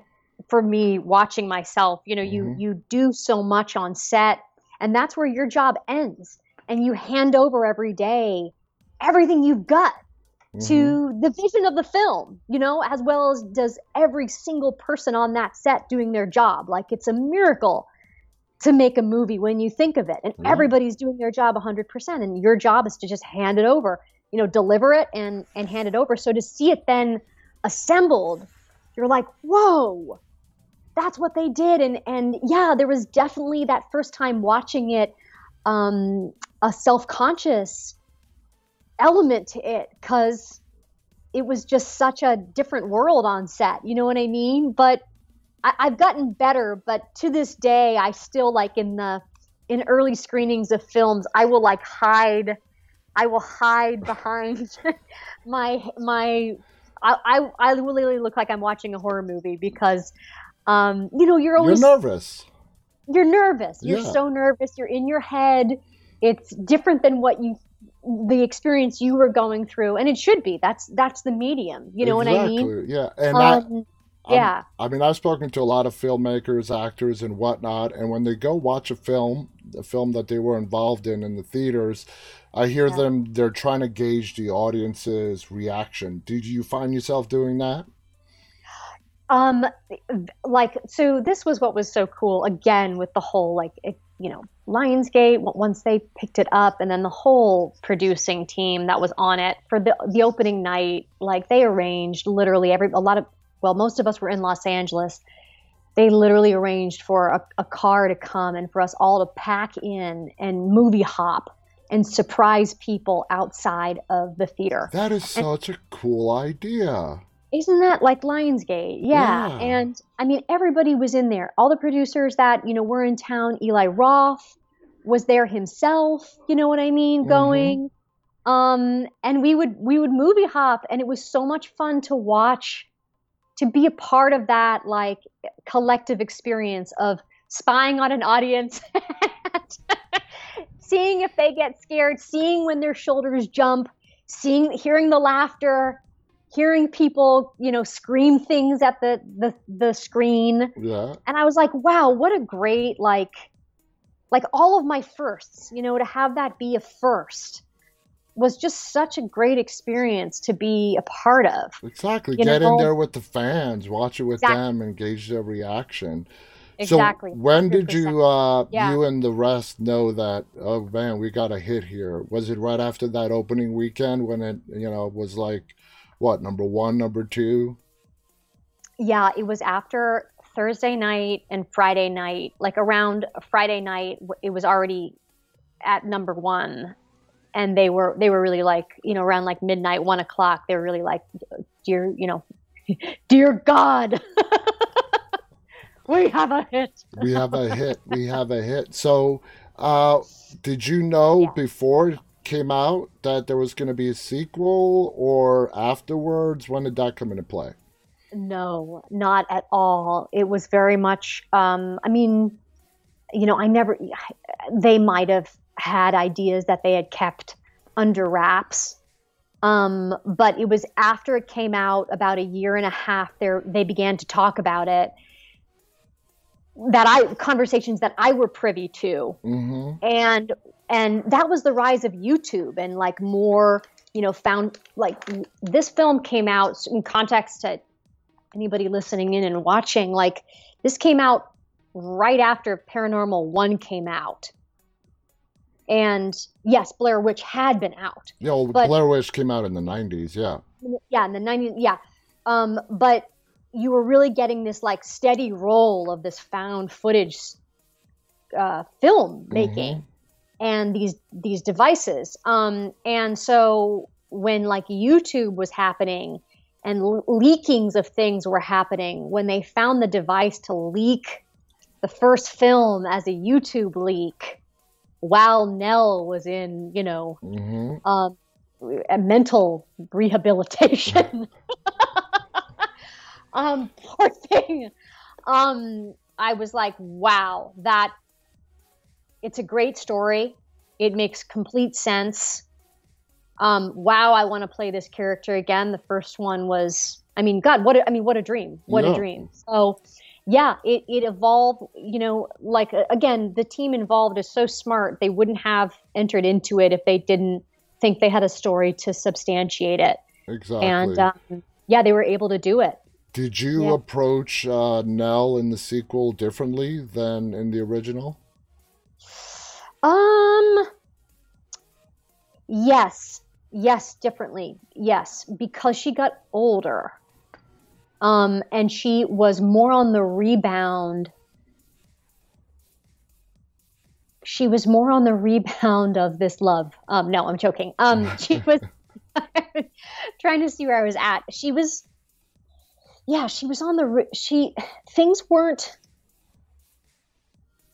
for me watching myself. You know, you Mhm. you do so much on set and that's where your job ends and you hand over every day everything you've got Mhm. to the vision of the film you know as well as does every single person on that set doing their job like it's a miracle to make a movie when you think of it and Yeah. everybody's doing their job 100% and your job is to just hand it over you know deliver it and and hand it over. So to see it then assembled you're like whoa that's what they did. And and yeah there was definitely that first time watching it um a self-conscious element to it because it was just such a different world on set you know what i mean? But I, i've gotten better but to this day i still like in the in early screenings of films i will like hide i will hide behind my my I, I i literally look like i'm watching a horror movie because um you know you're You're always nervous. you're nervous. You're Yeah. so nervous. You're in your head. It's different than what you the experience you were going through and it should be that's that's the medium you know exactly. what i mean yeah and um, Yeah i mean i've spoken to a lot of filmmakers actors and whatnot and when they go watch a film a film that they were involved in in the theaters i hear yeah. them they're trying to gauge the audience's reaction did you find yourself doing that um like so this was what was so cool again with the whole like it, you know Lionsgate once they picked it up, and then the whole producing team that was on it for the the opening night. Like they arranged literally every a lot of well, most of us were in Los Angeles. They literally arranged for a, a car to come and for us all to pack in and movie hop and surprise people outside of the theater. That is such a cool idea. Isn't that like Lionsgate? Yeah. yeah. And I mean, everybody was in there. All the producers that, you know, were in town. Eli Roth was there himself, you know what I mean, mm-hmm. going. Um, and we would we would movie hop and it was so much fun to watch to be a part of that like collective experience of spying on an audience seeing if they get scared, seeing when their shoulders jump, seeing hearing the laughter hearing people, you know, scream things at the the the screen. Yeah. And I was like, wow, what a great like like all of my firsts, you know, to have that be a first was just such a great experience to be a part of. Exactly. Get know? in there with the fans, watch it with exactly. them, engage their reaction. Exactly. So when 100%. did you uh yeah. you and the rest know that oh man, we got a hit here? Was it right after that opening weekend when it, you know, was like what number one, number two? Yeah, it was after Thursday night and Friday night. Like around Friday night, it was already at number one, and they were they were really like you know around like midnight, one o'clock. They were really like, dear you know, dear God. we have a hit. we have a hit. We have a hit. So, uh, did you know yeah. before came out that there was going to be a sequel or afterwards? When did that come into play? No, not at all. It was very much, um, I mean, you know, I never, they might have had ideas that they had kept under wraps. Um, but it was after it came out about a year and a half there they began to talk about it that I conversations that I were privy to, mm-hmm. and and that was the rise of YouTube and like more, you know, found like this film came out in context to anybody listening in and watching. Like this came out right after Paranormal One came out, and yes, Blair Witch had been out. Yeah, well, but, Blair Witch came out in the '90s. Yeah. Yeah, in the '90s. Yeah, um, but you were really getting this like steady roll of this found footage uh, film making mm-hmm. and these these devices um, and so when like youtube was happening and le- leakings of things were happening when they found the device to leak the first film as a youtube leak while nell was in you know mm-hmm. um, a mental rehabilitation um, poor thing. Um, I was like, wow, that it's a great story. It makes complete sense. Um, wow, I want to play this character again. The first one was, I mean, God, what a, I mean, what a dream, what a dream. So, yeah, it, it evolved. You know, like again, the team involved is so smart. They wouldn't have entered into it if they didn't think they had a story to substantiate it. Exactly. And um, yeah, they were able to do it. Did you yeah. approach uh, Nell in the sequel differently than in the original? Um. Yes, yes, differently. Yes, because she got older. Um, and she was more on the rebound. She was more on the rebound of this love. Um, no, I'm joking. Um, she was trying to see where I was at. She was yeah, she was on the she things weren't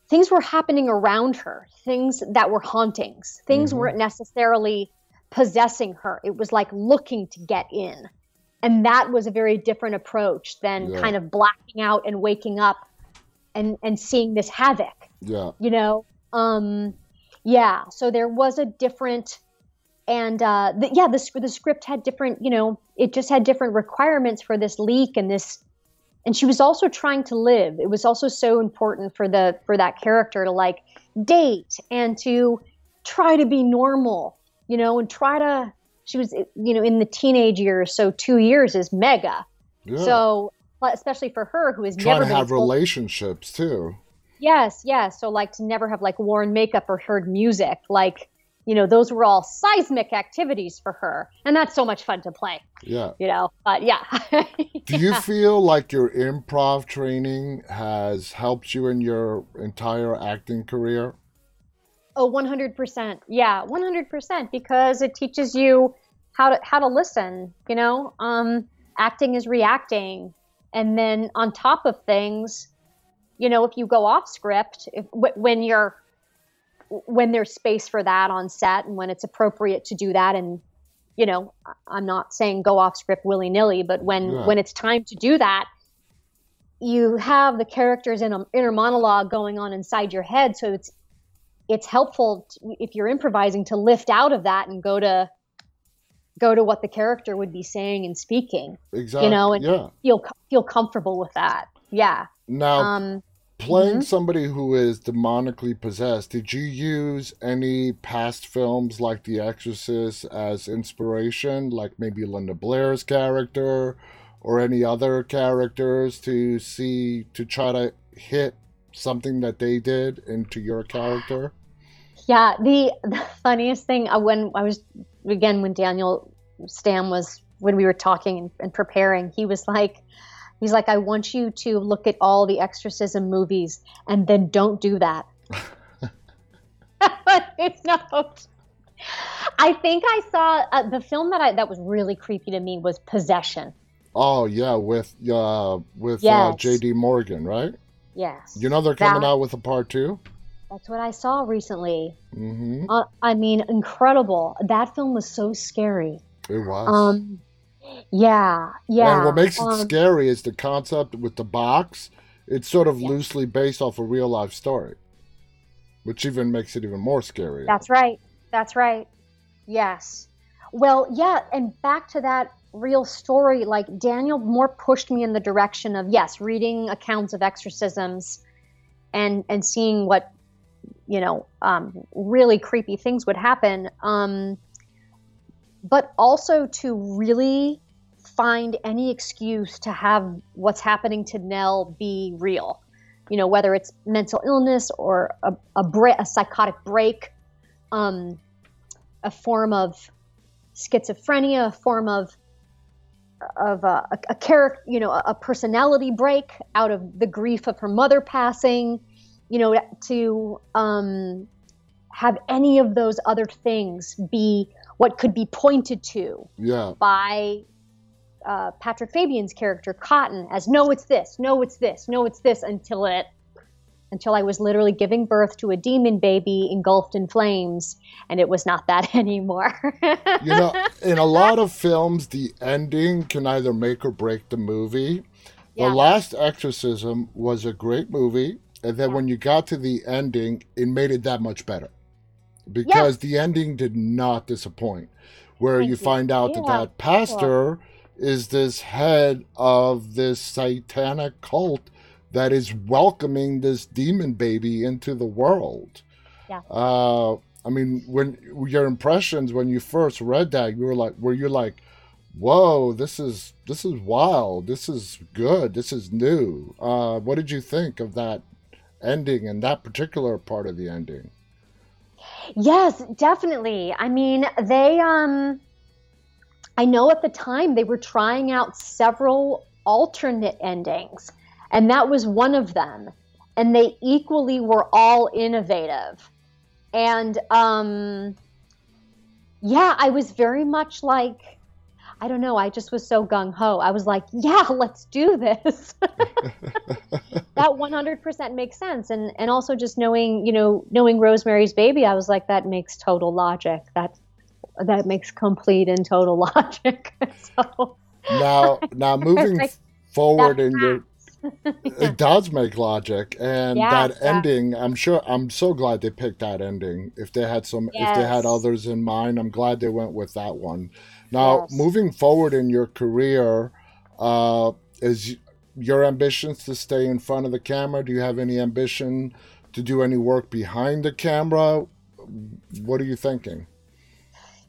things were happening around her, things that were hauntings. Things mm-hmm. weren't necessarily possessing her. It was like looking to get in. And that was a very different approach than yeah. kind of blacking out and waking up and and seeing this havoc. Yeah. You know, um yeah, so there was a different and uh, the, yeah, the the script had different, you know, it just had different requirements for this leak and this. And she was also trying to live. It was also so important for the for that character to like date and to try to be normal, you know, and try to. She was, you know, in the teenage years, so two years is mega. Yeah. So, especially for her, who is trying never to have relationships too. Yes, yes. So, like to never have like worn makeup or heard music, like you know, those were all seismic activities for her. And that's so much fun to play. Yeah. You know, but yeah. Do you feel like your improv training has helped you in your entire acting career? Oh, 100%. Yeah, 100% because it teaches you how to how to listen, you know? Um acting is reacting. And then on top of things, you know, if you go off script, if, when you're when there's space for that on set and when it's appropriate to do that and you know i'm not saying go off script willy-nilly but when yeah. when it's time to do that you have the characters in an inner monologue going on inside your head so it's it's helpful to, if you're improvising to lift out of that and go to go to what the character would be saying and speaking exactly you know and yeah. feel feel comfortable with that yeah now um, playing mm-hmm. somebody who is demonically possessed, did you use any past films like The Exorcist as inspiration, like maybe Linda Blair's character or any other characters to see to try to hit something that they did into your character? Yeah, the, the funniest thing uh, when I was again when Daniel Stamm was when we were talking and, and preparing, he was like, He's like, I want you to look at all the exorcism movies and then don't do that. it's not. I think I saw uh, the film that I that was really creepy to me was Possession. Oh yeah, with uh with uh, yes. uh, J.D. Morgan, right? Yes. You know they're coming that, out with a part two. That's what I saw recently. Mm-hmm. Uh, I mean, incredible. That film was so scary. It was. Um, yeah, yeah. And what makes it um, scary is the concept with the box. It's sort of yeah. loosely based off a real life story, which even makes it even more scary. That's right. That's right. Yes. Well, yeah, and back to that real story, like Daniel more pushed me in the direction of yes, reading accounts of exorcisms and and seeing what you know um, really creepy things would happen. Um, but also to really find any excuse to have what's happening to Nell be real. You know, whether it's mental illness or a, a, bra- a psychotic break, um, a form of schizophrenia, a form of of a, a, a character, you know, a personality break out of the grief of her mother passing, you know, to um, have any of those other things be what could be pointed to yeah. by uh, Patrick Fabian's character Cotton as no, it's this, no, it's this, no, it's this until it until I was literally giving birth to a demon baby engulfed in flames, and it was not that anymore. you know, in a lot of films, the ending can either make or break the movie. Yeah. The Last Exorcism was a great movie, and then yeah. when you got to the ending, it made it that much better because yes. the ending did not disappoint. Where Thank you, you find out yeah. that that pastor is this head of this satanic cult that is welcoming this demon baby into the world. Yeah. Uh, I mean, when your impressions when you first read that, you were like, were you like, "Whoa, this is this is wild. This is good. This is new." Uh, what did you think of that ending and that particular part of the ending? Yes, definitely. I mean, they um I know at the time they were trying out several alternate endings, and that was one of them. And they equally were all innovative. And um yeah, I was very much like I don't know. I just was so gung ho. I was like, yeah, let's do this. that 100% makes sense. And, and also just knowing, you know, knowing Rosemary's Baby, I was like, that makes total logic. That, that makes complete and total logic. so now, now moving forward in your. it does make logic, and yeah, that yeah. ending. I'm sure. I'm so glad they picked that ending. If they had some, yes. if they had others in mind, I'm glad they went with that one. Now, yes. moving forward in your career, uh, is your ambitions to stay in front of the camera? Do you have any ambition to do any work behind the camera? What are you thinking?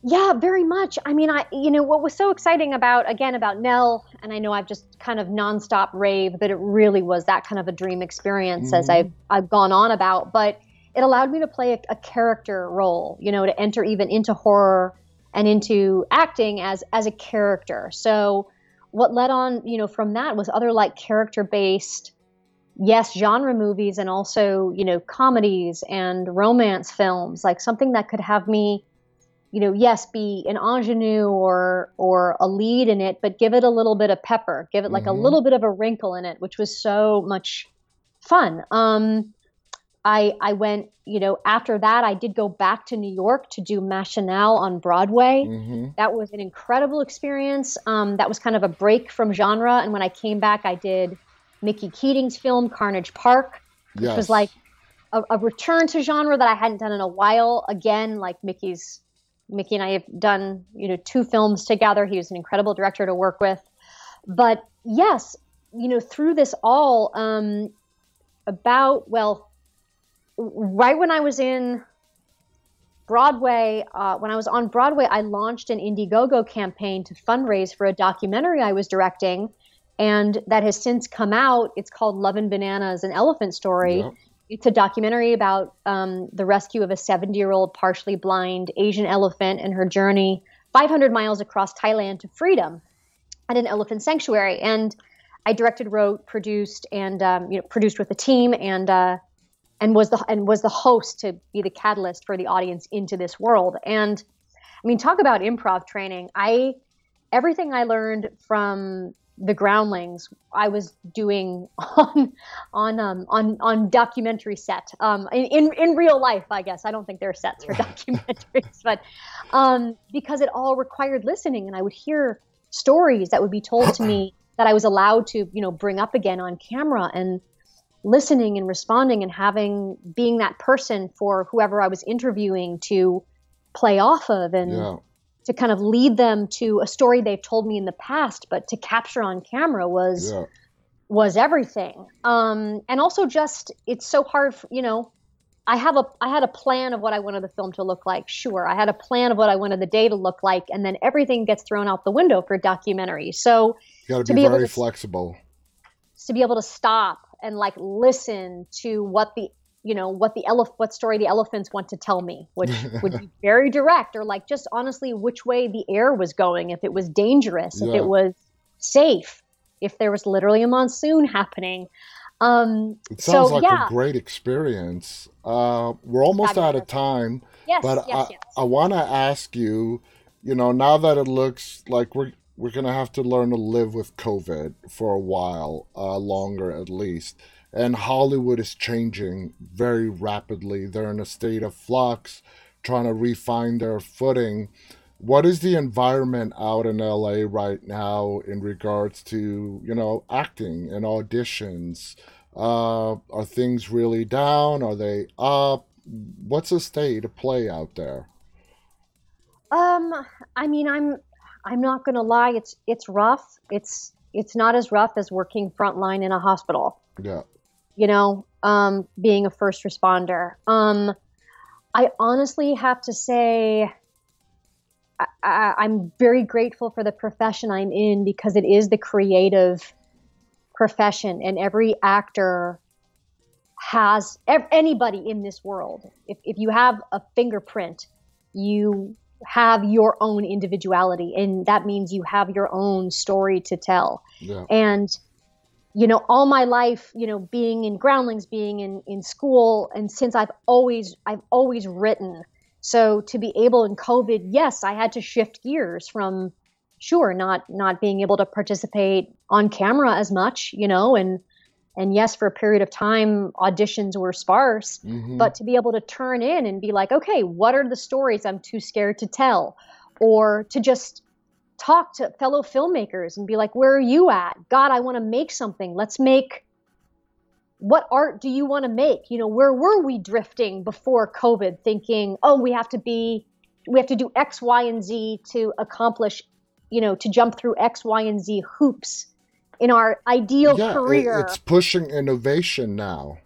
Yeah, very much. I mean, I you know what was so exciting about again about Nell, and I know I've just kind of nonstop rave, but it really was that kind of a dream experience mm-hmm. as I've I've gone on about. But it allowed me to play a, a character role, you know, to enter even into horror and into acting as as a character. So what led on, you know, from that was other like character based yes, genre movies and also, you know, comedies and romance films, like something that could have me, you know, yes, be an ingenue or or a lead in it, but give it a little bit of pepper, give it like mm-hmm. a little bit of a wrinkle in it, which was so much fun. Um I I went, you know, after that I did go back to New York to do Machinal on Broadway. Mm-hmm. That was an incredible experience. Um, that was kind of a break from genre, and when I came back, I did Mickey Keating's film Carnage Park, which yes. was like a, a, return to genre that I hadn't done in a while. Again, like Mickey's Mickey and I have done, you know, two films together. He was an incredible director to work with. But yes, you know, through this all, um, about well, right when I was in Broadway, uh, when I was on Broadway, I launched an Indiegogo campaign to fundraise for a documentary I was directing and that has since come out. It's called Love and Bananas, an elephant story. It's a documentary about um, the rescue of a 70 year old partially blind Asian elephant and her journey 500 miles across Thailand to freedom at an elephant sanctuary. And I directed, wrote, produced, and um, you know, produced with the team, and uh, and was the and was the host to be the catalyst for the audience into this world. And I mean, talk about improv training. I everything I learned from the groundlings I was doing on on um, on on documentary set um, in in real life I guess. I don't think there are sets for documentaries but um, because it all required listening and I would hear stories that would be told to me that I was allowed to you know bring up again on camera and listening and responding and having being that person for whoever I was interviewing to play off of and yeah to kind of lead them to a story they've told me in the past, but to capture on camera was yeah. was everything. Um, and also just it's so hard, for, you know. I have a I had a plan of what I wanted the film to look like. Sure, I had a plan of what I wanted the day to look like, and then everything gets thrown out the window for documentary. So you got to be very flexible. To be able to stop and like listen to what the you know what the elef- what story the elephants want to tell me which would be very direct or like just honestly which way the air was going if it was dangerous yeah. if it was safe if there was literally a monsoon happening um it sounds so, like yeah. a great experience uh we're almost out of time yes, but yes, i yes. i want to ask you you know now that it looks like we're we're gonna have to learn to live with covid for a while uh longer at least and Hollywood is changing very rapidly. They're in a state of flux, trying to refine their footing. What is the environment out in LA right now in regards to, you know, acting and auditions? Uh, are things really down? Are they up? What's the state of play out there? Um, I mean, I'm I'm not gonna lie. It's it's rough. It's it's not as rough as working frontline in a hospital. Yeah you know, um, being a first responder. Um, I honestly have to say, I, am very grateful for the profession I'm in because it is the creative profession, and every actor has anybody in this world. If, if you have a fingerprint, you have your own individuality, and that means you have your own story to tell. Yeah. And you know all my life you know being in groundlings being in in school and since i've always i've always written so to be able in covid yes i had to shift gears from sure not not being able to participate on camera as much you know and and yes for a period of time auditions were sparse mm-hmm. but to be able to turn in and be like okay what are the stories i'm too scared to tell or to just talk to fellow filmmakers and be like, where are you at? God, I want to make something. Let's make what art do you want to make? You know, where were we drifting before COVID thinking, oh, we have to be, we have to do X, Y, and Z to accomplish, you know, to jump through X, Y, and Z hoops in our ideal yeah, career. It's pushing innovation now.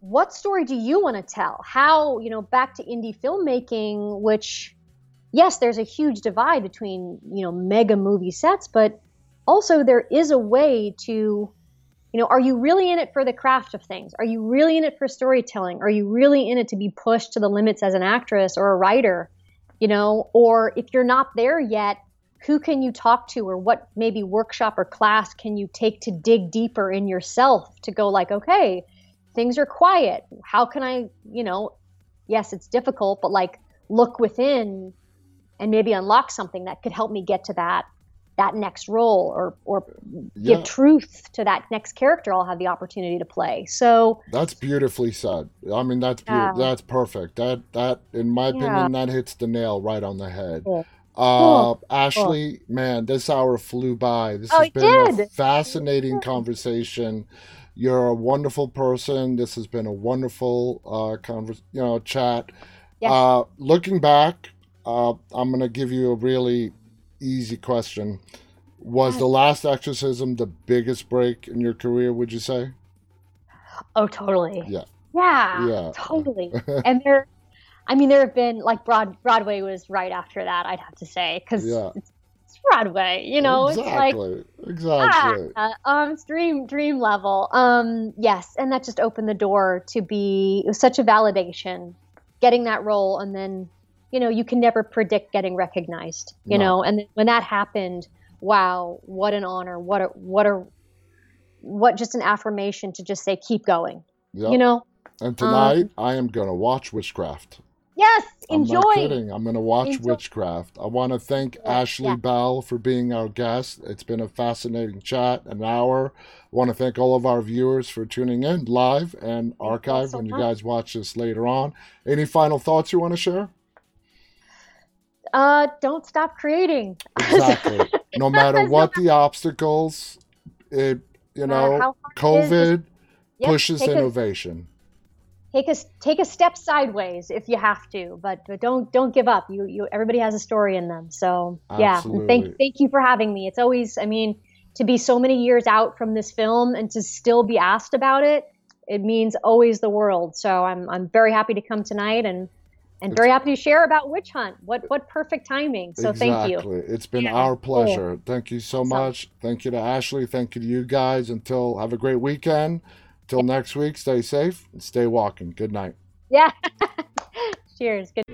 What story do you want to tell? How, you know, back to indie filmmaking, which, yes, there's a huge divide between, you know, mega movie sets, but also there is a way to you know are you really in it for the craft of things? Are you really in it for storytelling? Are you really in it to be pushed to the limits as an actress or a writer? You know or if you're not there yet who can you talk to or what maybe workshop or class can you take to dig deeper in yourself to go like okay things are quiet. How can i you know yes it's difficult but like look within and maybe unlock something that could help me get to that that next role or or yeah. give truth to that next character I'll have the opportunity to play. So That's beautifully said. I mean that's yeah. that's perfect. That that in my opinion yeah. that hits the nail right on the head. Cool. Uh, cool. Ashley, cool. man, this hour flew by. This oh, has been did. a fascinating conversation. You're a wonderful person. This has been a wonderful uh, convers- you know, chat. Yes. Uh, looking back, uh, I'm going to give you a really easy question. Was the last exorcism the biggest break in your career, would you say? Oh, totally. Yeah. Yeah. Yeah. Totally. and there, I mean, there have been like Broad Broadway was right after that. I'd have to say because yeah. it's, it's, Broadway. You know, exactly. it's like exactly. Ah, um, it's dream dream level. Um, yes, and that just opened the door to be such a validation, getting that role, and then you know, you can never predict getting recognized, you no. know, and when that happened, wow, what an honor. What a, what a, what just an affirmation to just say, keep going, yep. you know? And tonight um, I am going to watch Witchcraft. Yes, enjoy. I'm not kidding. I'm going to watch enjoy. Witchcraft. I want to thank yeah, Ashley yeah. Bell for being our guest. It's been a fascinating chat, an hour. I want to thank all of our viewers for tuning in live and archive so when much. you guys watch this later on. Any final thoughts you want to share? Uh, don't stop creating. Exactly. No matter what the obstacles, it you know, COVID yep, pushes innovation. A, take a take a step sideways if you have to, but, but don't don't give up. You you everybody has a story in them. So Absolutely. yeah, thank thank you for having me. It's always I mean to be so many years out from this film and to still be asked about it, it means always the world. So I'm I'm very happy to come tonight and and very happy to share about Witch Hunt. What what perfect timing. So exactly. thank you. It's been yeah. our pleasure. Cool. Thank you so much. Thank you to Ashley. Thank you to you guys. Until have a great weekend. Till next week, stay safe and stay walking. Good night. Yeah. Cheers. Good